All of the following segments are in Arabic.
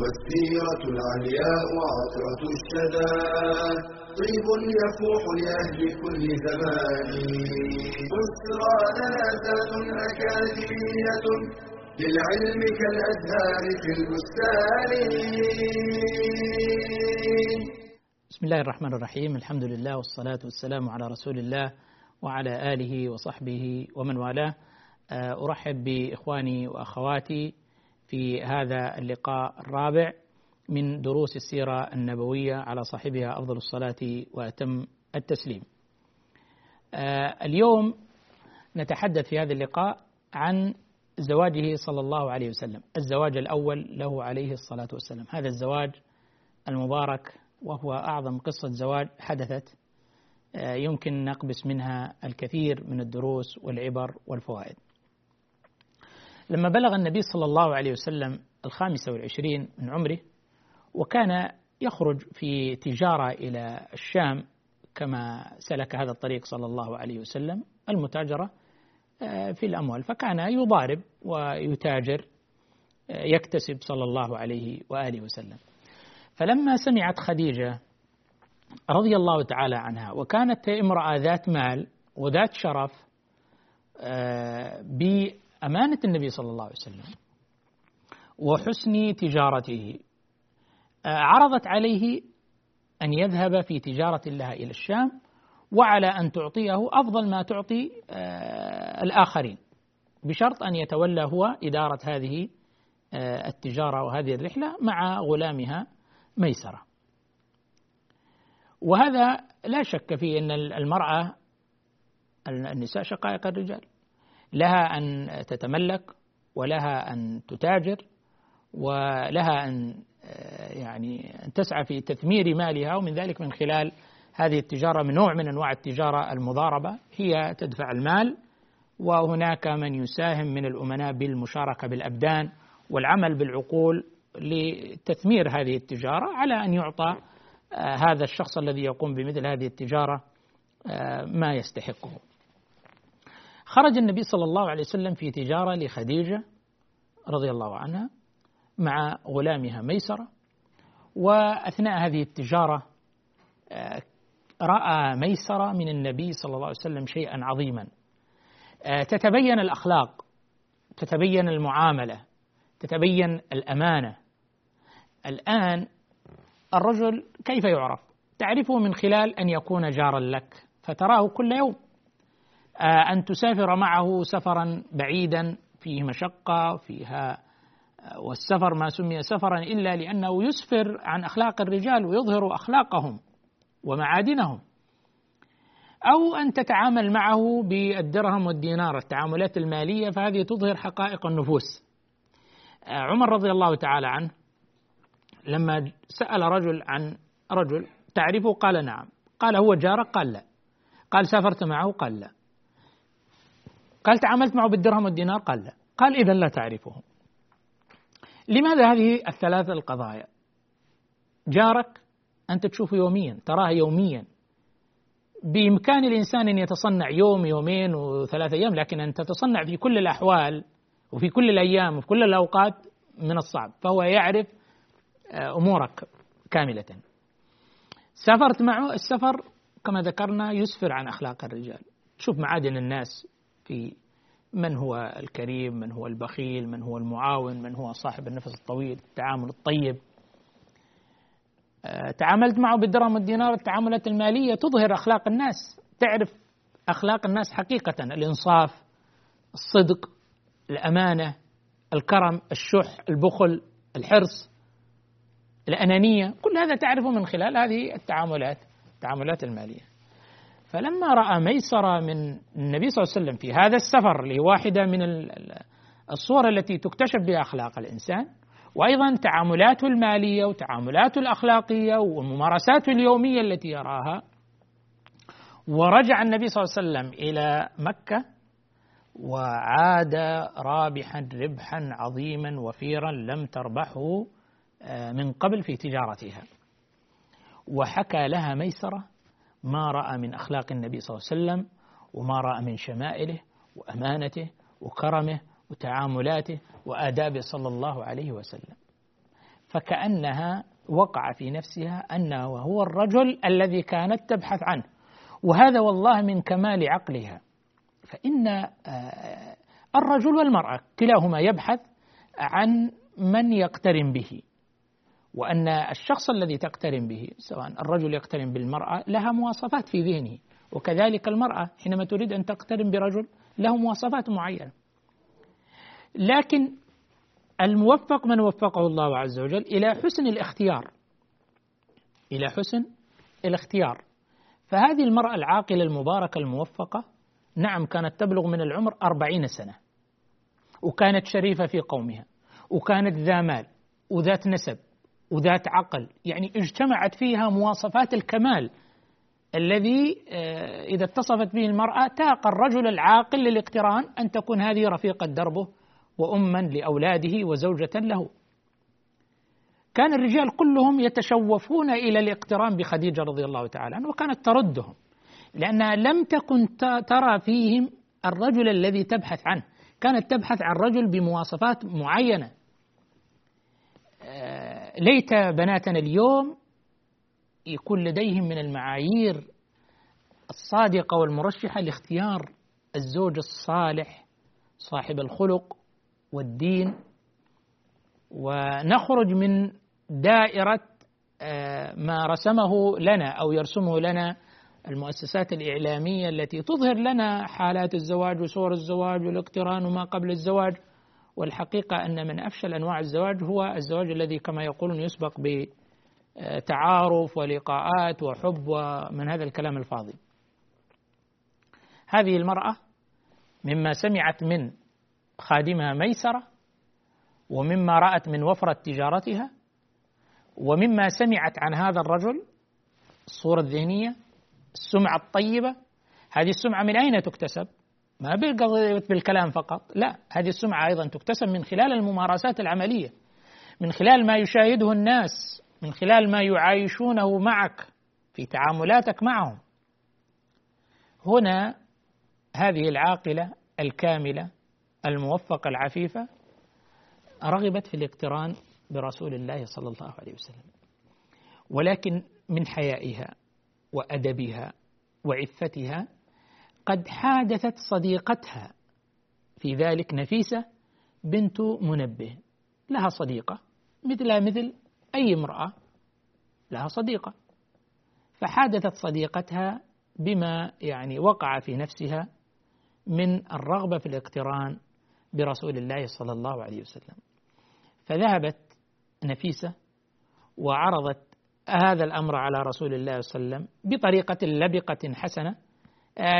والسيرة العلياء عطرة الشدى. طيب يفوح لأهل كل زمان. بسرى لنا ذات أكاديمية للعلم كالأزهار في البستان. بسم الله الرحمن الرحيم. الحمد لله والصلاة والسلام على رسول الله وعلى آله وصحبه ومن والاه. أرحب بإخواني وأخواتي في هذا اللقاء الرابع من دروس السيرة النبوية على صاحبها أفضل الصلاة وأتم التسليم. اليوم نتحدث في هذا اللقاء عن زواجه صلى الله عليه وسلم، الزواج الأول له عليه الصلاة والسلام، هذا الزواج المبارك وهو أعظم قصة زواج حدثت يمكن نقبس منها الكثير من الدروس والعبر والفوائد. لما بلغ النبي صلى الله عليه وسلم الخامسة والعشرين من عمره وكان يخرج في تجارة إلى الشام كما سلك هذا الطريق صلى الله عليه وسلم المتاجرة في الأموال. فكان يضارب ويتاجر يكتسب صلى الله عليه وآله وسلم. فلما سمعت خديجة رضي الله تعالى عنها وكانت امرأة ذات مال وذات شرف بأمانة النبي صلى الله عليه وسلم وحسن تجارته. عرضت عليه أن يذهب في تجارة لها إلى الشام وعلى أن تعطيه أفضل ما تعطي الآخرين بشرط أن يتولى هو إدارة هذه التجارة وهذه الرحلة مع غلامها ميسرة. وهذا لا شك فيه أن المرأة النساء شقائق الرجال. لها أن تتملك ولها أن تتاجر ولها أن يعني أن تسعى في تثمير مالها ومن ذلك من خلال هذه التجارة من نوع من أنواع التجارة المضاربة هي تدفع المال وهناك من يساهم من الأمناء بالمشاركة بالأبدان والعمل بالعقول لتثمير هذه التجارة على أن يعطى هذا الشخص الذي يقوم بمثل هذه التجارة ما يستحقه. خرج النبي صلى الله عليه وسلم في تجارة لخديجة رضي الله عنها مع غلامها ميسرة وأثناء هذه التجارة رأى ميسرة من النبي صلى الله عليه وسلم شيئا عظيما. تتبين الأخلاق تتبين المعاملة تتبين الأمانة. الآن الرجل كيف يعرف؟ تعرفه من خلال أن يكون جارا لك فتراه كل يوم. أن تسافر معه سفرا بعيدا فيه مشقة فيها والسفر ما سمي سفرا إلا لأنه يسفر عن أخلاق الرجال ويظهر أخلاقهم ومعادنهم. أو أن تتعامل معه بالدرهم والدينار التعاملات المالية فهذه تظهر حقائق النفوس. عمر رضي الله تعالى عنه لما سأل رجل عن رجل تعرفه؟ قال نعم. قال هو جارك؟ قال لا. قال سافرت معه؟ قال لا. قال تعاملت معه بالدرهم والدينار؟ قال لا. قال إذا لا تعرفه. لماذا هذه الثلاث القضايا؟ جارك أنت تشوفه يوميا تراه يوميا. بإمكان الإنسان أن يتصنع يوم يومين وثلاثة أيام لكن أن تتصنع في كل الأحوال وفي كل الأيام وفي كل الأوقات من الصعب فهو يعرف أمورك كاملة. سافرت معه السفر كما ذكرنا يسفر عن أخلاق الرجال. تشوف معادن الناس. في من هو الكريم من هو البخيل من هو المعاون من هو صاحب النفس الطويل التعامل الطيب. تعاملت معه بالدرهم والدينار التعاملات المالية تظهر أخلاق الناس. تعرف أخلاق الناس حقيقة الإنصاف الصدق الأمانة الكرم الشح البخل الحرص الأنانية. كل هذا تعرفه من خلال هذه التعاملات التعاملات المالية. فلما رأى ميسرة من النبي صلى الله عليه وسلم في هذا السفر اللي واحدة من الصور التي تكتشف بها أخلاق الإنسان وأيضا تعاملاته المالية وتعاملاته الأخلاقية وممارساته اليومية التي يراها ورجع النبي صلى الله عليه وسلم إلى مكة وعاد رابحا ربحا عظيما وفيرا لم تربحه آه، من قبل في تجارتها. وحكى لها ميسرة ما رأى من أخلاق النبي صلى الله عليه وسلم وما رأى من شمائله وأمانته وكرمه وتعاملاته وآدابه صلى الله عليه وسلم. فكأنها وقع في نفسها أنه هو الرجل الذي كانت تبحث عنه. وهذا والله من كمال عقلها. فإن آه، الرجل والمرأة كلاهما يبحث عن من يقترن به. وأن الشخص الذي تقترن به سواء الرجل يقترن بالمرأة لها مواصفات في ذهنه. وكذلك المرأة حينما تريد أن تقترن برجل له مواصفات معينة. لكن الموفق من وفقه الله عز وجل إلى حسن الاختيار. إلى حسن الاختيار. فهذه المرأة العاقلة المباركة الموفقة نعم كانت تبلغ من العمر أربعين سنة. وكانت شريفة في قومها. وكانت ذا مال وذات نسب. وذات عقل. يعني اجتمعت فيها مواصفات الكمال الذي آه، إذا اتصفت به المرأة تاق الرجل العاقل للاقتران أن تكون هذه رفيقة دربه وأما لأولاده وزوجة له. كان الرجال كلهم يتشوفون إلى الاقتران بخديجة رضي الله تعالى عنها وكانت تردهم لأنها لم تكن ترى فيهم الرجل الذي تبحث عنه. كانت تبحث عن رجل بمواصفات معينة. ليت بناتنا اليوم يكون لديهم من المعايير الصادقة والمرشحة لاختيار الزوج الصالح صاحب الخلق والدين. ونخرج من دائرة آه، ما رسمه لنا أو يرسمه لنا المؤسسات الإعلامية التي تظهر لنا حالات الزواج وصور الزواج والاقتران وما قبل الزواج. والحقيقة أن من أفشل أنواع الزواج هو الزواج الذي كما يقولون يسبق بتعارف ولقاءات وحب ومن هذا الكلام الفاضي هذه المرأة مما سمعت من خادمها ميسرة ومما رأت من وفرة تجارتها ومما سمعت عن هذا الرجل الصورة الذهنية السمعة الطيبة هذه السمعة من أين تكتسب؟ ما بالكلام فقط. لا هذه السمعة أيضا تكتسب من خلال الممارسات العملية من خلال ما يشاهده الناس من خلال ما يعايشونه معك في تعاملاتك معهم. هنا هذه العاقلة الكاملة الموفقة العفيفة رغبت في الاقتران برسول الله صلى الله عليه وسلم. ولكن من حيائها وأدبها وعفتها قد حادثت صديقتها. في ذلك نفيسة بنت منبه. لها صديقة. مثلها مثل أي امرأة لها صديقة. فحادثت صديقتها بما يعني وقع في نفسها من الرغبة في الاقتران برسول الله صلى الله عليه وسلم. فذهبت نفيسة وعرضت هذا الأمر على رسول الله صلى الله عليه وسلم بطريقة لبقة حسنة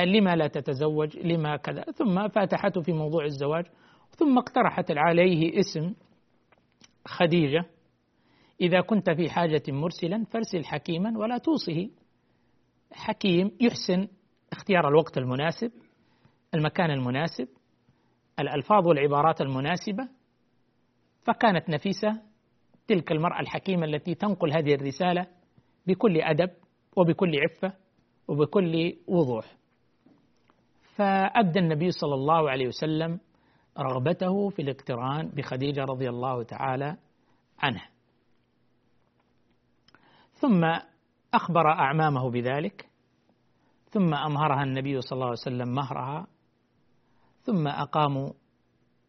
لما لا تتزوج لما كذا. ثم فاتحته في موضوع الزواج ثم اقترحت عليه اسم خديجة. إذا كنت في حاجة مرسلا فارسل حكيما ولا توصه. حكيم يحسن اختيار الوقت المناسب المكان المناسب الألفاظ والعبارات المناسبة. فكانت نفيسة تلك المرأة الحكيمة التي تنقل هذه الرسالة بكل أدب وبكل عفة وبكل وضوح. فأبدى النبي صلى الله عليه وسلم رغبته في الاقتران بخديجة رضي الله تعالى عنها. ثم أخبر أعمامه بذلك ثم أمهرها النبي صلى الله عليه وسلم مهرها ثم أقاموا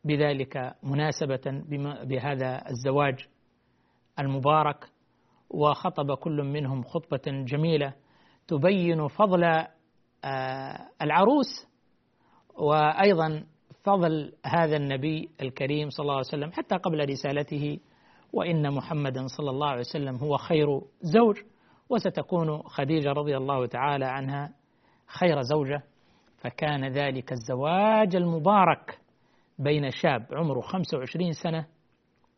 بذلك مناسبة بهذا الزواج المبارك وخطب كل منهم خطبة جميلة تبين فضل آه، العروس وأيضا فضل هذا النبي الكريم صلى الله عليه وسلم حتى قبل رسالته وإن محمدا صلى الله عليه وسلم هو خير زوج وستكون خديجة رضي الله تعالى عنها خير زوجة. فكان ذلك الزواج المبارك بين شاب عمره 25 سنة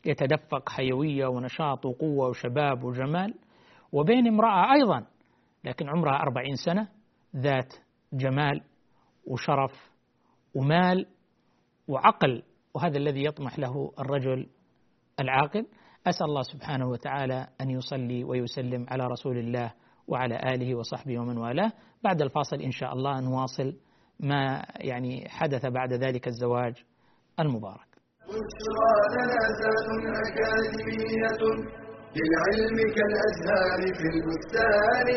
يتدفق حيوية ونشاط وقوة وشباب وجمال وبين امرأة أيضا لكن عمرها أربعين سنة ذات جمال وشرف ومال وعقل وهذا الذي يطمح له الرجل العاقل. أسأل الله سبحانه وتعالى أن يصلي ويسلم على رسول الله وعلى آله وصحبه ومن والاه. بعد الفاصل إن شاء الله نواصل ما يعني حدث بعد ذلك الزواج المبارك. للعلم كالأزهار في البستان.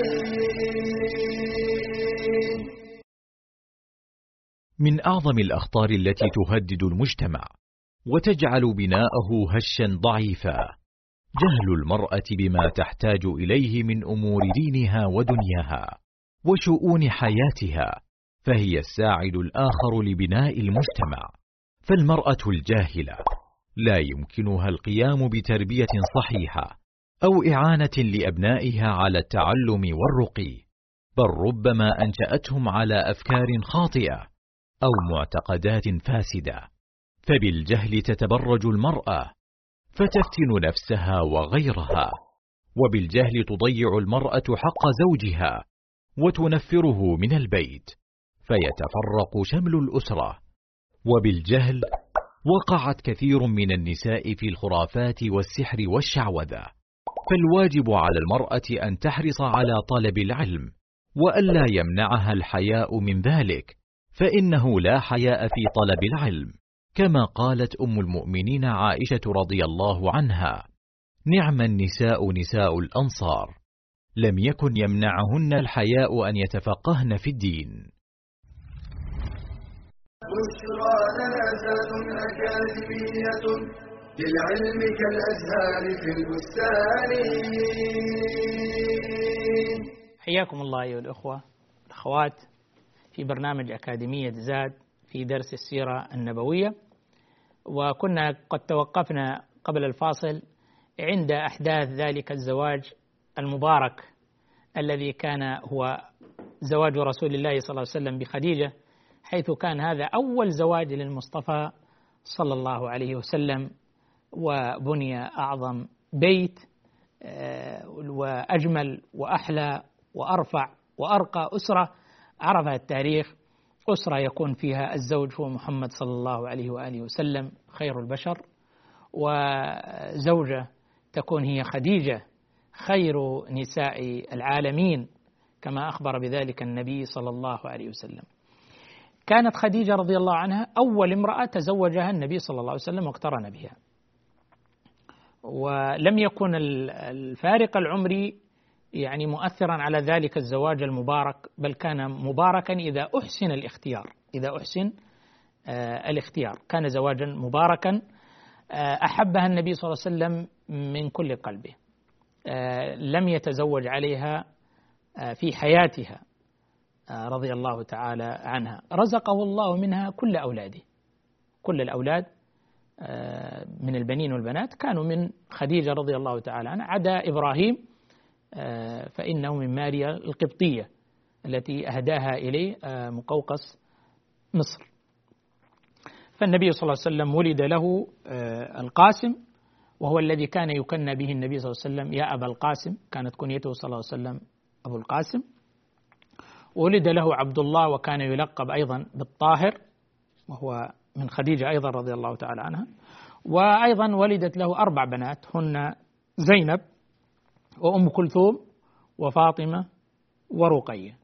من أعظم الأخطار التي تهدد المجتمع وتجعل بناءه هشا ضعيفا. جهل المرأة بما تحتاج إليه من أمور دينها ودنياها وشؤون حياتها فهي الساعد الآخر لبناء المجتمع. فالمرأة الجاهلة لا يمكنها القيام بتربية صحيحة أو إعانة لأبنائها على التعلم والرقي بل ربما أنشأتهم على أفكار خاطئة أو معتقدات فاسدة. فبالجهل تتبرج المرأة فتفتن نفسها وغيرها. وبالجهل تضيع المرأة حق زوجها وتنفره من البيت فيتفرق شمل الأسرة. وبالجهل وقعت كثير من النساء في الخرافات والسحر والشعوذة. فالواجب على المرأة أن تحرص على طلب العلم وألا يمنعها الحياء من ذلك. فإنه لا حياء في طلب العلم كما قالت أم المؤمنين عائشة رضي الله عنها نعم النساء نساء الأنصار لم يكن يمنعهن الحياء أن يتفقهن في الدين. بشرى لنا أكاديمية للعلم كالأزهار في البستان. حياكم الله أيها الأخوة الأخوات. في برنامج أكاديمية زاد في درس السيرة النبوية وكنا قد توقفنا قبل الفاصل عند أحداث ذلك الزواج المبارك الذي كان هو زواج رسول الله صلى الله عليه وسلم بخديجة حيث كان هذا أول زواج للمصطفى صلى الله عليه وسلم وبني أعظم بيت آه، وأجمل وأحلى وأرفع وأرقى أسرة. عرفها التاريخ أسرة يكون فيها الزوج هو محمد صلى الله عليه وآله وسلم خير البشر وزوجة تكون هي خديجة خير نساء العالمين كما أخبر بذلك النبي صلى الله عليه وسلم. كانت خديجة رضي الله عنها أول امرأة تزوجها النبي صلى الله عليه وسلم واقترن بها. ولم يكن الفارق العمري يعني مؤثرا على ذلك الزواج المبارك بل كان مباركا إذا أحسن الاختيار إذا أحسن آه، الاختيار. كان زواجا مباركا آه، أحبها النبي صلى الله عليه وسلم من كل قلبه آه، لم يتزوج عليها في حياتها رضي الله تعالى عنها. رزقه الله منها كل أولاده. كل الأولاد من البنين والبنات كانوا من خديجة رضي الله تعالى عنها. عدا إبراهيم فإنه من ماريا القبطية التي أهداها إليه آه، مقوقس مصر. فالنبي صلى الله عليه وسلم ولد له آه، القاسم وهو الذي كان يكنى به النبي صلى الله عليه وسلم يا أبا القاسم. كانت كنيته صلى الله عليه وسلم أبو القاسم. ولد له عبد الله وكان يلقب أيضا بالطاهر وهو من خديجة أيضا رضي الله تعالى عنها. وأيضا ولدت له أربع بنات هن زينب وأم كلثوم وفاطمة ورقية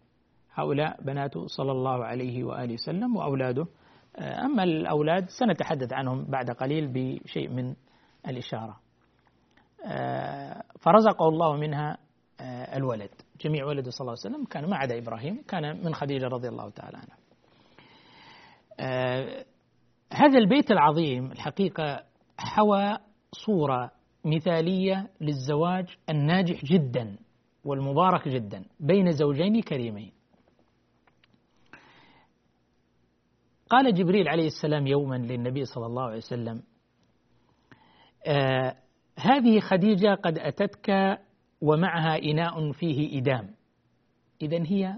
هؤلاء بنات صلى الله عليه وآله وسلم وأولاده. أما الأولاد سنتحدث عنهم بعد قليل بشيء من الإشارة. فرزقه الله منها الولد. جميع ولده صلى الله عليه وسلم كان ما عدا إبراهيم كان من خديجة رضي الله تعالى عنها. هذا البيت العظيم الحقيقة حوى صورة مثالية للزواج الناجح جدا والمبارك جدا بين زوجين كريمين. قال جبريل عليه السلام يوما للنبي صلى الله عليه وسلم: آه هذه خديجة قد أتتك ومعها إناء فيه إدام. إذا هي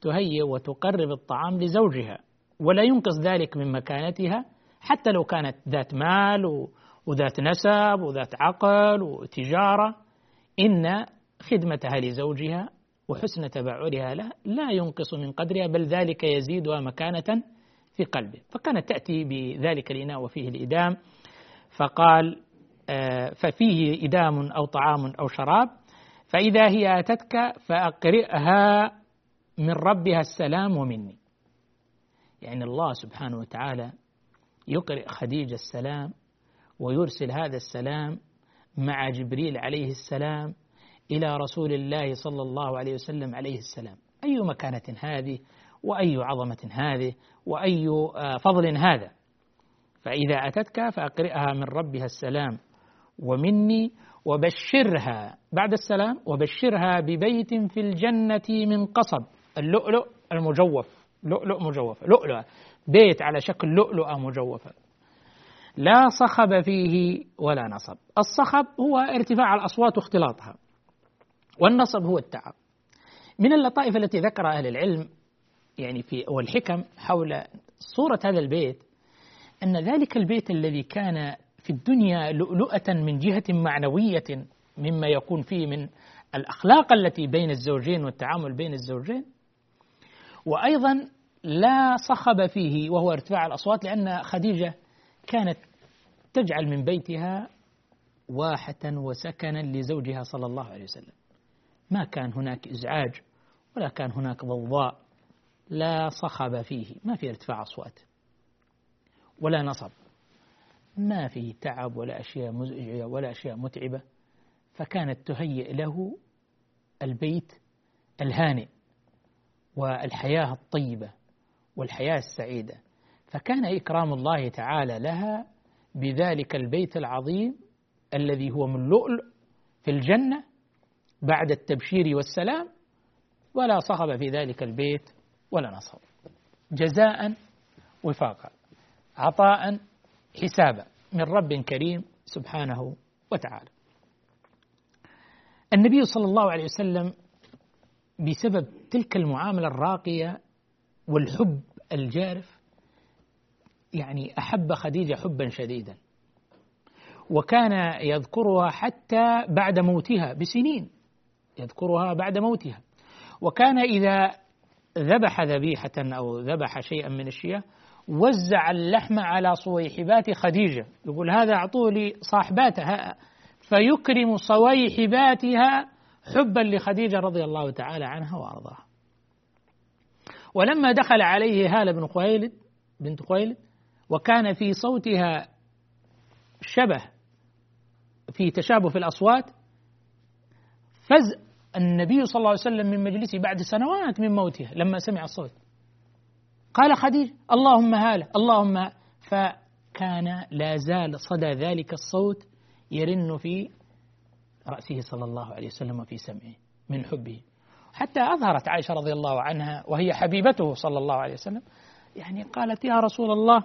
تهيئ وتقرب الطعام لزوجها ولا ينقص ذلك من مكانتها حتى لو كانت ذات مال وذات نسب وذات عقل وتجارة إن خدمتها لزوجها وحسن تبعلها له لا ينقص من قدرها بل ذلك يزيدها مكانة في قلبه. فكانت تأتي بذلك الإناء وفيه الإدام. فقال آه، ففيه إدام أو طعام أو شراب. فإذا هي أتتك فأقرئها من ربها السلام ومني. يعني الله سبحانه وتعالى يقرئ خديجة السلام ويرسل هذا السلام مع جبريل عليه السلام إلى رسول الله صلى الله عليه وسلم عليه السلام. أي مكانة هذه؟ وأي عظمة هذه؟ وأي آه، فضل هذا؟ فإذا أتتك فأقرئها من ربها السلام ومني وبشرها بعد السلام وبشرها ببيت في الجنة من قصب. اللؤلؤ المجوف لؤلؤ مجوف لؤلؤ بيت على شكل لؤلؤة مجوفة. لا صخب فيه ولا نصب. الصخب هو ارتفاع الأصوات واختلاطها. والنصب هو التعب. من اللطائف التي ذكرها أهل العلم يعني في والحكم حول صورة هذا البيت أن ذلك البيت الذي كان في الدنيا لؤلؤة من جهة معنوية مما يكون فيه من الأخلاق التي بين الزوجين والتعامل بين الزوجين وأيضا لا صخب فيه وهو ارتفاع الأصوات لأن خديجة كانت تجعل من بيتها واحة وسكنا لزوجها صلى الله عليه وسلم. ما كان هناك إزعاج ولا كان هناك ضوضاء لا صخب فيه ما في ارتفاع أصوات ولا نصب. ما في تعب ولا أشياء مزعجة ولا أشياء متعبة. فكانت تهيئ له البيت الهانئ والحياة الطيبة والحياة السعيدة. فكان إكرام الله تعالى لها بذلك البيت العظيم الذي هو من لؤلؤ في الجنة بعد التبشير والسلام ولا صخب في ذلك البيت ولا نصب. جزاء وفاقا عطاء حسابا من رب كريم سبحانه وتعالى. النبي صلى الله عليه وسلم بسبب تلك المعاملة الراقية والحب الجارف يعني أحب خديجة حبا شديدا. وكان يذكرها حتى بعد موتها بسنين. يذكرها بعد موتها. وكان إذا ذبح ذبيحة أو ذبح شيئا من الشياه وزع اللحم على صويحبات خديجة. يقول هذا أعطوه لصاحباتها فيكرم صويحباتها حبا لخديجة رضي الله تعالى عنها وأرضاها. ولما دخل عليه هالة بن خويلد بنت خويلد وكان في صوتها شبه في تشابه في الأصوات فز النبي صلى الله عليه وسلم من مجلسه بعد سنوات من موتها لما سمع الصوت. قال خديجة اللهم هالة اللهم فكان لا زال صدى ذلك الصوت يرن في رأسه صلى الله عليه وسلم وفي سمعه من حبه. حتى أظهرت عائشة رضي الله عنها وهي حبيبته صلى الله عليه وسلم يعني قالت يا رسول الله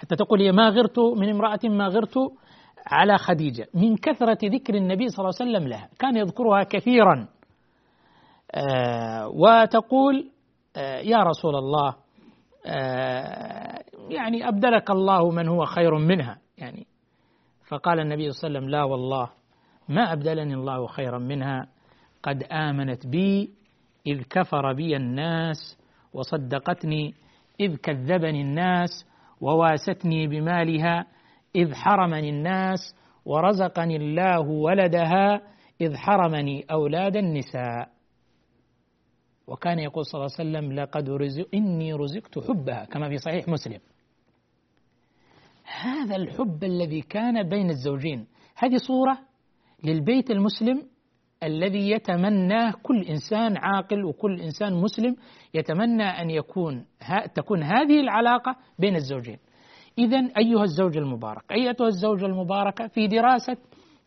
حتى تقول ما غرت من امرأة ما غرت على خديجة. من كثرة ذكر النبي صلى الله عليه وسلم لها. كان يذكرها كثيرا. آه وتقول آه يا رسول الله آه يعني أبدلك الله من هو خير منها. يعني فقال النبي صلى الله عليه وسلم لا والله ما أبدلني الله خيرا منها. قد آمنت بي إذ كفر بي الناس وصدقتني إذ كذبني الناس وواستني بمالها إذ حرمني الناس ورزقني الله ولدها إذ حرمني أولاد النساء. وكان يقول صلى الله عليه وسلم لقد رزق إني رزقت حبها كما في صحيح مسلم. هذا الحب الذي كان بين الزوجين هذه صورة للبيت المسلم الذي يتمناه كل إنسان عاقل وكل إنسان مسلم يتمنى أن يكون تكون هذه العلاقة بين الزوجين. اذا أيها الزوج المبارك، أيتها الزوجة المباركة في دراسة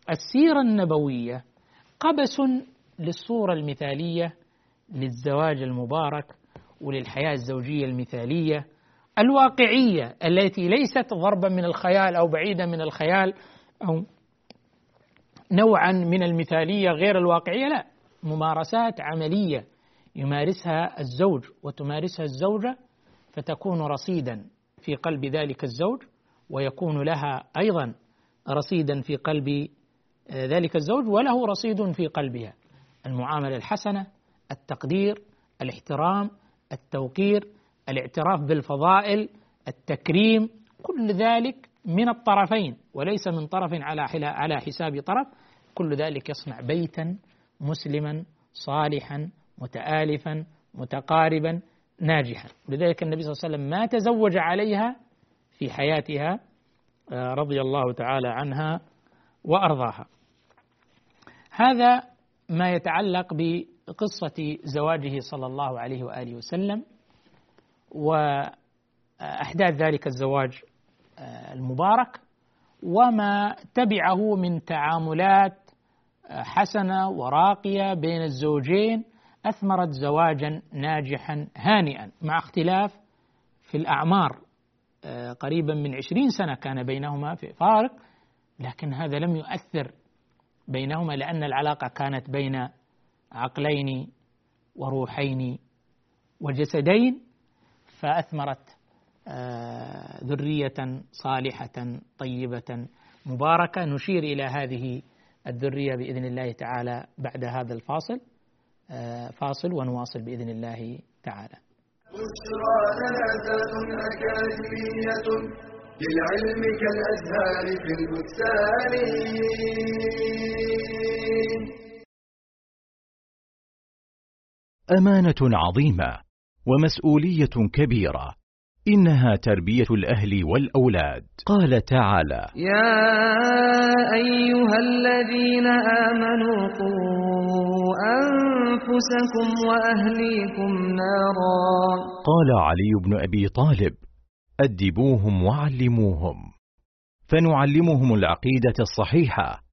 السيرة النبوية قبس للصورة المثالية للزواج المبارك وللحياة الزوجية المثالية الواقعية التي ليست ضربا من الخيال أو بعيدا من الخيال أو نوعا من المثالية غير الواقعية لا ممارسات عملية يمارسها الزوج وتمارسها الزوجة فتكون رصيدا في قلب ذلك الزوج ويكون لها أيضا رصيدا في قلب آه، ذلك الزوج وله رصيد في قلبها. المعاملة الحسنة التقدير الاحترام التوقير الاعتراف بالفضائل التكريم كل ذلك من الطرفين وليس من طرف على على حساب طرف. كل ذلك يصنع بيتا مسلما صالحا متآلفا متقاربا ناجحا. لذلك النبي صلى الله عليه وسلم ما تزوج عليها في حياتها آه، رضي الله تعالى عنها وأرضاها. هذا ما يتعلق بقصة زواجه صلى الله عليه وآله وسلم وأحداث ذلك الزواج المبارك وما تبعه من تعاملات آه، حسنة وراقية بين الزوجين أثمرت زواجا ناجحا هانئا مع اختلاف في الأعمار. آه، قريبا من عشرين سنة كان بينهما في فارق لكن هذا لم يؤثر بينهما لأن العلاقة كانت بين عقلين وروحين وجسدين فأثمرت آه، ذرية صالحة طيبة مباركة. نشير إلى هذه الذرية بإذن الله تعالى بعد هذا الفاصل. آه، فاصل ونواصل بإذن الله تعالى. بشرى أكاديمية للعلم كالأزهار في البستان. أمانة عظيمة ومسؤولية كبيرة. إنها تربية الأهل والأولاد. قال تعالى يا أيها الذين آمنوا قوا أنفسكم وأهليكم نارا. قال علي بن أبي طالب أدبوهم وعلموهم. فنعلمهم العقيدة الصحيحة.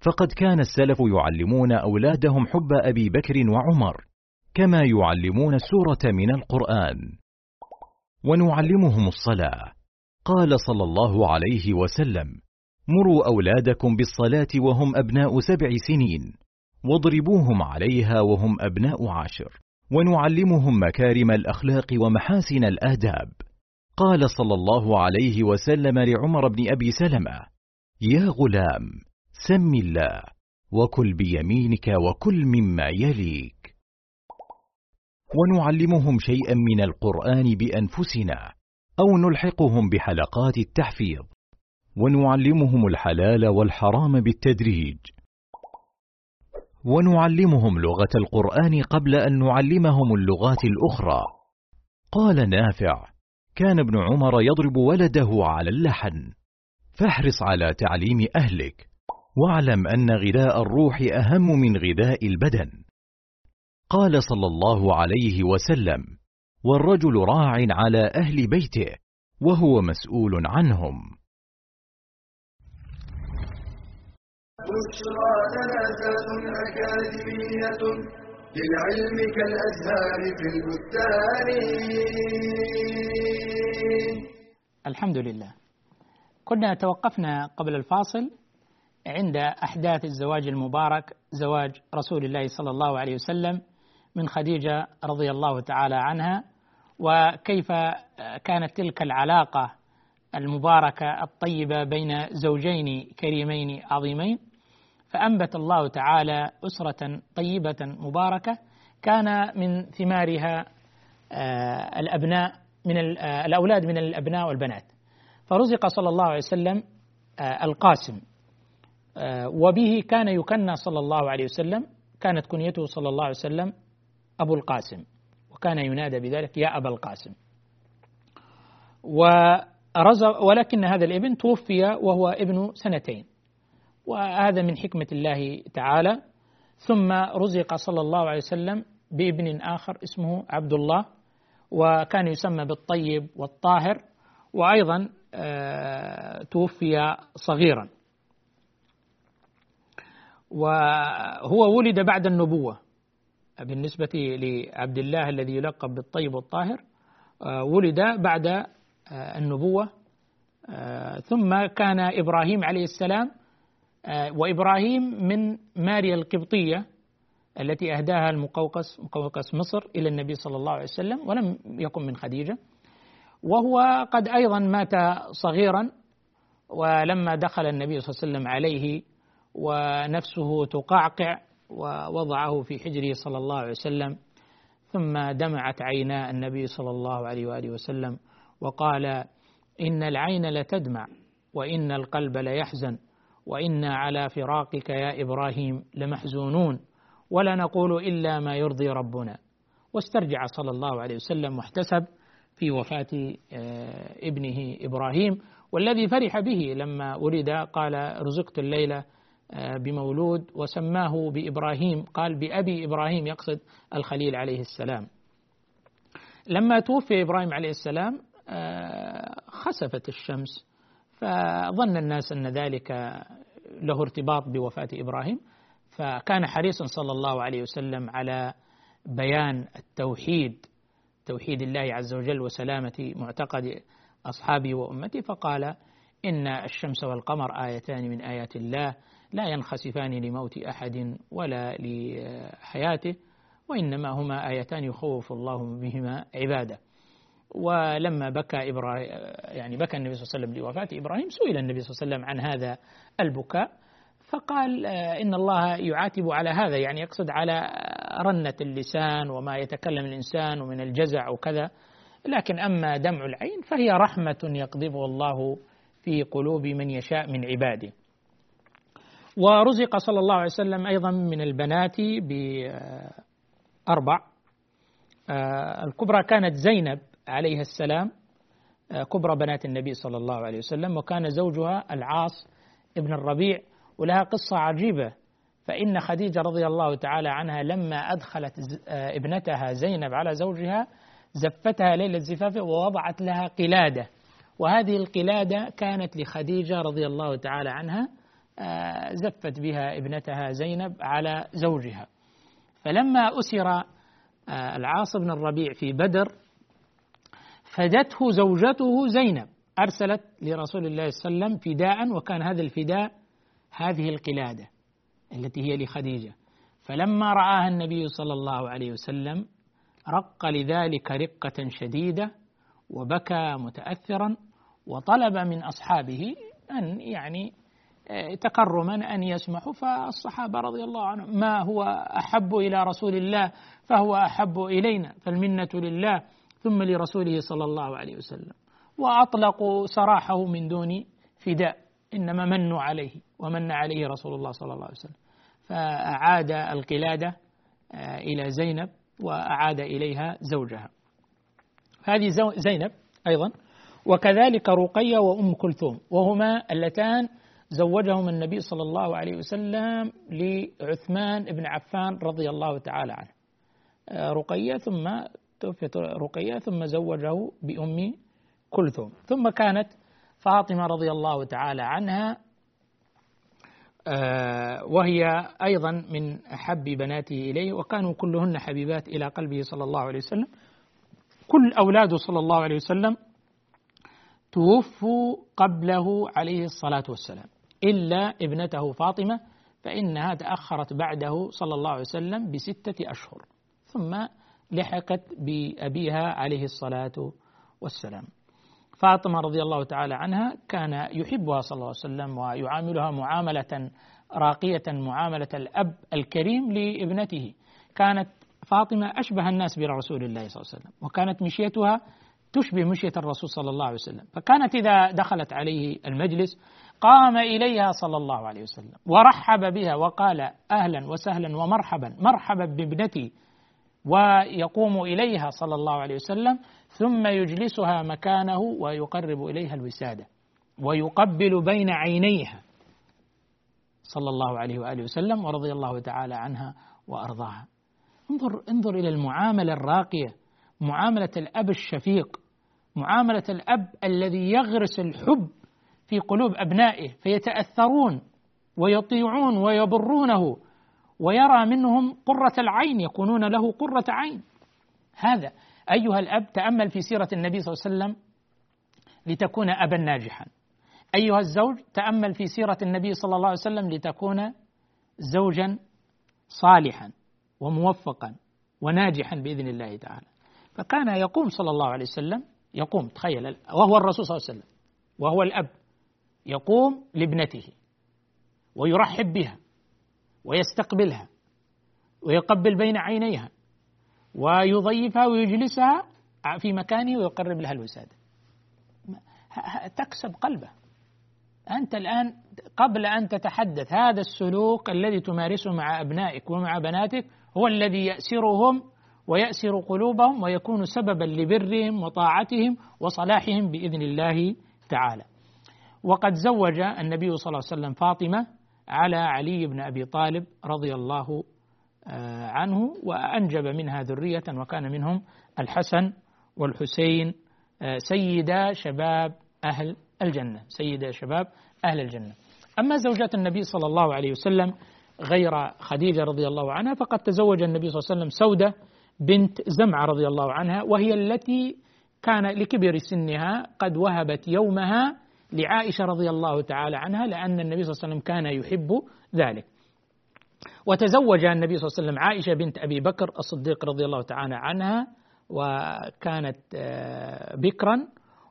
فقد كان السلف يعلمون أولادهم حب أبي بكر وعمر كما يعلمون السورة من القرآن. ونعلمهم الصلاة. قال صلى الله عليه وسلم مروا أولادكم بالصلاة وهم أبناء سبع سنين واضربوهم عليها وهم أبناء عشر ونعلمهم مكارم الأخلاق ومحاسن الآداب. قال صلى الله عليه وسلم لعمر بن أبي سلمة يا غلام سم الله وكل بيمينك وكل مما يليك. ونعلمهم شيئا من القرآن بأنفسنا أو نلحقهم بحلقات التحفيظ. ونعلمهم الحلال والحرام بالتدريج. ونعلمهم لغة القرآن قبل أن نعلمهم اللغات الأخرى. قال نافع كان ابن عمر يضرب ولده على اللحن. فاحرص على تعليم أهلك. واعلم أن غذاء الروح أهم من غذاء البدن. قال صلى الله عليه وسلم والرجل راع على أهل بيته وهو مسؤول عنهم. بشرى أكاديمية للعلم كالأزهار في البستان. الحمد لله. كنا توقفنا قبل الفاصل. عند أحداث الزواج المبارك زواج رسول الله صلى الله عليه وسلم من خديجة رضي الله تعالى عنها وكيف كانت تلك العلاقة المباركة الطيبة بين زوجين كريمين عظيمين. فأنبت الله تعالى أسرة طيبة مباركة كان من ثمارها آه، الأبناء من آه، الأولاد من الأبناء والبنات. فرزق صلى الله عليه وسلم آه، القاسم وبه كان يكنى صلى الله عليه وسلم كانت كنيته صلى الله عليه وسلم أبو القاسم وكان ينادى بذلك يا أبا القاسم. ولكن هذا الابن توفي وهو ابن سنتين. وهذا من حكمة الله تعالى. ثم رزق صلى الله عليه وسلم بابن آخر اسمه عبد الله وكان يسمى بالطيب والطاهر وأيضا آه، توفي صغيرا. وهو ولد بعد النبوة. بالنسبة لعبد الله الذي يلقب بالطيب والطاهر آه، ولد بعد آه، النبوة. آه، ثم كان إبراهيم عليه السلام وإبراهيم من ماريا القبطية التي أهداها المقوقس مقوقس مصر إلى النبي صلى الله عليه وسلم ولم يكن من خديجة. وهو قد أيضا مات صغيرا ولما دخل النبي صلى الله عليه وسلم عليه ونفسه تقعقع ووضعه في حجره صلى الله عليه وسلم ثم دمعت عينا النبي صلى الله عليه وآله وسلم وقال إن العين لتدمع وإن القلب ليحزن وأنا على فراقك يا إبراهيم لمحزونون ولا نقول إلا ما يرضي ربنا. واسترجع صلى الله عليه وسلم واحتسب في وفاة آه، ابنه إبراهيم والذي فرح به لما ولد قال رزقت الليلة بمولود وسماه بإبراهيم قال بأبي إبراهيم يقصد الخليل عليه السلام. لما توفي إبراهيم عليه السلام آه، خسفت الشمس فظن الناس أن ذلك له ارتباط بوفاة إبراهيم. فكان حريصا صلى الله عليه وسلم على بيان التوحيد توحيد الله عز وجل وسلامة معتقد أصحابه وأمته فقال إن الشمس والقمر آيتان من آيات الله لا ينخسفان لموت أحد ولا لحياته وإنما هما آيتان يخوف الله بهما عباده. ولما بكى إبراهيم يعني بكى النبي صلى الله عليه وسلم لوفاة إبراهيم سئل النبي صلى الله عليه وسلم عن هذا البكاء فقال إن الله يعاتب على هذا يعني يقصد على رنة اللسان وما يتكلم الإنسان ومن الجزع وكذا لكن أما دمع العين فهي رحمة يقذفها الله في قلوب من يشاء من عباده. ورزق صلى الله عليه وسلم أيضا من البنات بأربع. آه، الكبرى كانت زينب عليها السلام آه، كبرى بنات النبي صلى الله عليه وسلم وكان زوجها العاص ابن الربيع ولها قصة عجيبة. فإن خديجة رضي الله تعالى عنها لما أدخلت آه، ابنتها زينب على زوجها زفتها ليلة زفافه ووضعت لها قلادة. وهذه القلادة كانت لخديجة رضي الله تعالى عنها زفت بها ابنتها زينب على زوجها. فلما أسر آه، العاص بن الربيع في بدر فدته زوجته زينب. أرسلت لرسول الله صلى الله عليه وسلم فداء وكان هذا الفداء هذه القلادة التي هي لخديجة. فلما رآها النبي صلى الله عليه وسلم رق لذلك رقة شديدة وبكى متأثرا وطلب من أصحابه أن يعني تكرما أن يسمحوا فالصحابة رضي الله عنهم ما هو أحب إلى رسول الله فهو أحب إلينا فالمنة لله ثم لرسوله صلى الله عليه وسلم. وأطلقوا سراحه من دون فداء إنما منوا عليه ومن عليه رسول الله صلى الله عليه وسلم. فأعاد القلادة آه، إلى زينب وأعاد إليها زوجها. هذه زينب أيضا وكذلك رقية وأم كلثوم وهما اللتان زوجهم النبي صلى الله عليه وسلم لعثمان بن عفان رضي الله تعالى عنه. آه، رقية ثم توفيت رقية ثم زوجه بأم كلثوم. ثم كانت فاطمة رضي الله تعالى عنها آه، وهي أيضا من أحب بناته إليه وكانوا كلهن حبيبات إلى قلبه صلى الله عليه وسلم. كل أولاده صلى الله عليه وسلم توفوا قبله عليه الصلاة والسلام. إلا ابنته فاطمة فإنها تأخرت بعده صلى الله عليه وسلم بستة أشهر. ثم لحقت بأبيها عليه الصلاة والسلام. فاطمة رضي الله تعالى عنها كان يحبها صلى الله عليه وسلم ويعاملها معاملة راقية معاملة الأب الكريم لابنته. كانت فاطمة أشبه الناس برسول الله صلى الله عليه وسلم وكانت مشيتها تشبه مشية الرسول صلى الله عليه وسلم. فكانت إذا دخلت عليه المجلس قام إليها صلى الله عليه وسلم ورحب بها وقال أهلا وسهلا ومرحبا مرحبا بابنتي ويقوم إليها صلى الله عليه وسلم ثم يجلسها مكانه ويقرب إليها الوسادة ويقبل بين عينيها صلى الله عليه وآله وسلم ورضي الله تعالى عنها وأرضاها. انظر انظر إلى المعاملة الراقية معاملة الأب الشفيق معاملة الأب الذي يغرس الحب في قلوب أبنائه فيتأثرون ويطيعون ويبرونه ويرى منهم قرة العين يكونون له قرة عين. هذا أيها الأب تأمل في سيرة النبي صلى الله عليه وسلم لتكون أبا ناجحا. أيها الزوج تأمل في سيرة النبي صلى الله عليه وسلم لتكون زوجا صالحا وموفقا وناجحا بإذن الله تعالى. فكان يقوم صلى الله عليه وسلم يقوم تخيل وهو الرسول صلى الله عليه وسلم وهو الأب. يقوم لابنته ويرحب بها ويستقبلها ويقبل بين عينيها ويضيفها ويجلسها في مكانه ويقرب لها الوسادة. تكسب قلبه. أنت الآن قبل أن تتحدث هذا السلوك الذي تمارسه مع أبنائك ومع بناتك هو الذي يأسرهم ويأسر قلوبهم ويكون سببا لبرهم وطاعتهم وصلاحهم بإذن الله تعالى. وقد زوج النبي صلى الله عليه وسلم فاطمة على علي بن أبي طالب رضي الله آه، عنه وأنجب منها ذرية وكان منهم الحسن والحسين آه، سيدا شباب أهل الجنة سيدا شباب أهل الجنة. أما زوجات النبي صلى الله عليه وسلم غير خديجة رضي الله عنها فقد تزوج النبي صلى الله عليه وسلم سودة بنت زمعة رضي الله عنها وهي التي كان لكبر سنها قد وهبت يومها لعائشة رضي الله تعالى عنها لأن النبي صلى الله عليه وسلم كان يحب ذلك. وتزوج النبي صلى الله عليه وسلم عائشة بنت أبي بكر الصديق رضي الله تعالى عنها وكانت آه، بكرا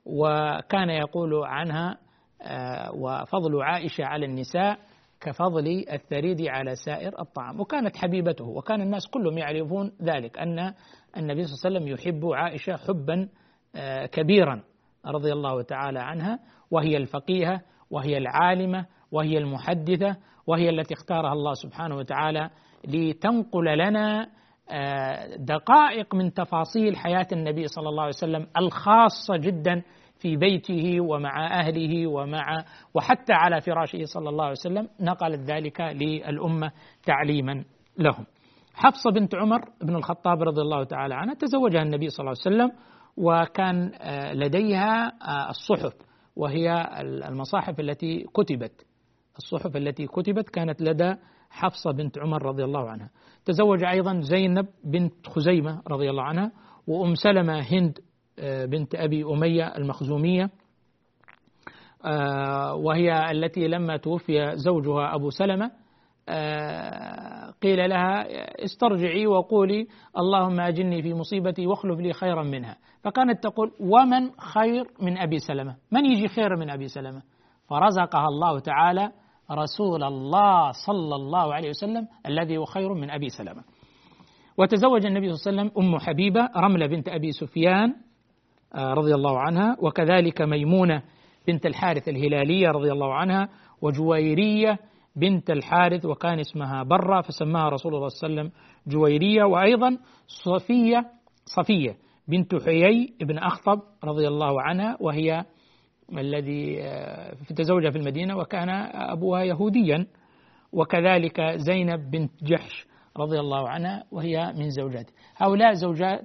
وكان يقول عنها آه، وفضل عائشة على النساء كفضل الثريد على سائر الطعام. وكانت حبيبته وكان الناس كلهم يعرفون ذلك أن النبي صلى الله عليه وسلم يحب عائشة حبا آه، كبيرا. رضي الله تعالى عنها وهي الفقيهة وهي العالمة وهي المحدثة وهي التي اختارها الله سبحانه وتعالى لتنقل لنا آه، دقائق من تفاصيل حياة النبي صلى الله عليه وسلم الخاصة جدا في بيته ومع أهله ومع وحتى على فراشه صلى الله عليه وسلم نقلت ذلك للأمة تعليما لهم. حفصة بنت عمر بن الخطاب رضي الله تعالى عنها تزوجها النبي صلى الله عليه وسلم وكان آه، لديها آه، الصحف وهي المصاحف التي كتبت. الصحف التي كتبت كانت لدى حفصة بنت عمر رضي الله عنها. تزوج أيضا زينب بنت خزيمة رضي الله عنها وأم سلمة هند آه، بنت أبي أمية المخزومية. وهي التي لما توفي زوجها أبو سلمة قيل لها استرجعي وقولي اللهم أجني في مصيبتي واخلف لي خيرا منها. فكانت تقول ومن خير من أبي سلمة؟ من يجي خير من أبي سلمة؟ فرزقها الله تعالى رسول الله صلى الله عليه وسلم الذي هو خير من أبي سلمة. وتزوج النبي صلى الله عليه وسلم أم حبيبة رملة بنت أبي سفيان آه، رضي الله عنها وكذلك ميمونة بنت الحارث الهلالية رضي الله عنها وجويرية بنت الحارث وكان اسمها برة فسماها رسول الله صلى الله عليه وسلم جويرية وأيضا صفية صفية بنت حيي بن أخطب رضي الله عنها وهي الذي آه، تزوجها في المدينة وكان أبوها يهوديا. وكذلك زينب بنت جحش رضي الله عنها وهي من زوجاته هؤلاء زوجات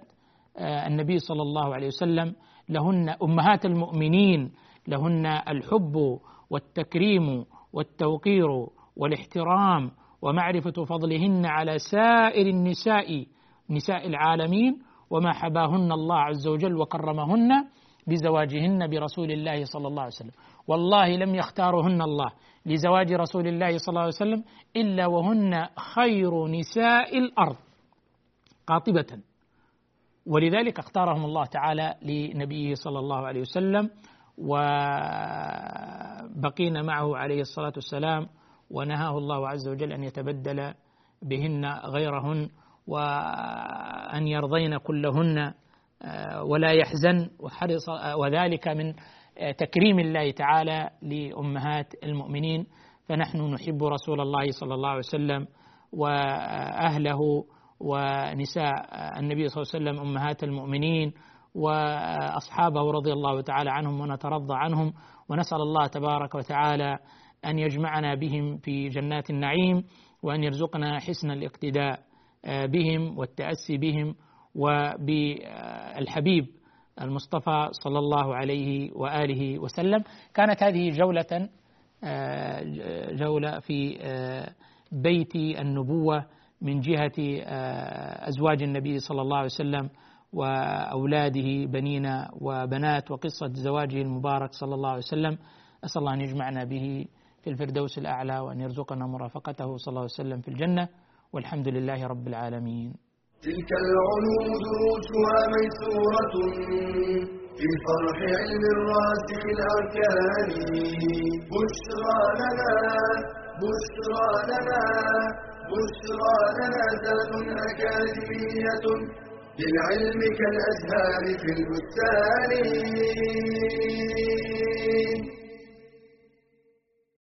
آه، النبي صلى الله عليه وسلم لهن أمهات المؤمنين لهن الحب والتكريم والتوقير والاحترام ومعرفة فضلهن على سائر النساء نساء العالمين وما حباهن الله عز وجل وكرمهن بزواجهن برسول الله صلى الله عليه وسلم. والله لم يختارهن الله لزواج رسول الله صلى الله عليه وسلم إلا وهن خير نساء الأرض قاطبة. ولذلك اختارهم الله تعالى لنبيه صلى الله عليه وسلم وبقينا معه عليه الصلاة والسلام ونهاه الله عز وجل أن يتبدل بهن غيرهن وأن يرضين كلهن آه، ولا يحزن وحرص آه، وذلك من آه، تكريم الله تعالى لأمهات المؤمنين. فنحن نحب رسول الله صلى الله عليه وسلم وأهله ونساء النبي صلى الله عليه وسلم أمهات المؤمنين وأصحابه رضي الله تعالى عنهم ونترضى عنهم. ونسأل الله تبارك وتعالى أن يجمعنا بهم في جنات النعيم وأن يرزقنا حسن الاقتداء بهم والتأسي بهم وبالحبيب المصطفى صلى الله عليه وآله وسلم. كانت هذه جولة جولة في بيت النبوة من جهة أزواج النبي صلى الله عليه وسلم وأولاده بنين وبنات وقصة زواجه المبارك صلى الله عليه وسلم. أسأل الله أن يجمعنا به في الفردوس الأعلى وأن يرزقنا مرافقته صلى الله عليه وسلم في الجنة والحمد لله رب العالمين. تلك العلوم دروسها ميسورة في فرح علم الراسخ الأركان. بشرى لنا بشرى لنا بشرى لنا ذات أكاديمية للعلم كالأزهار في البستان.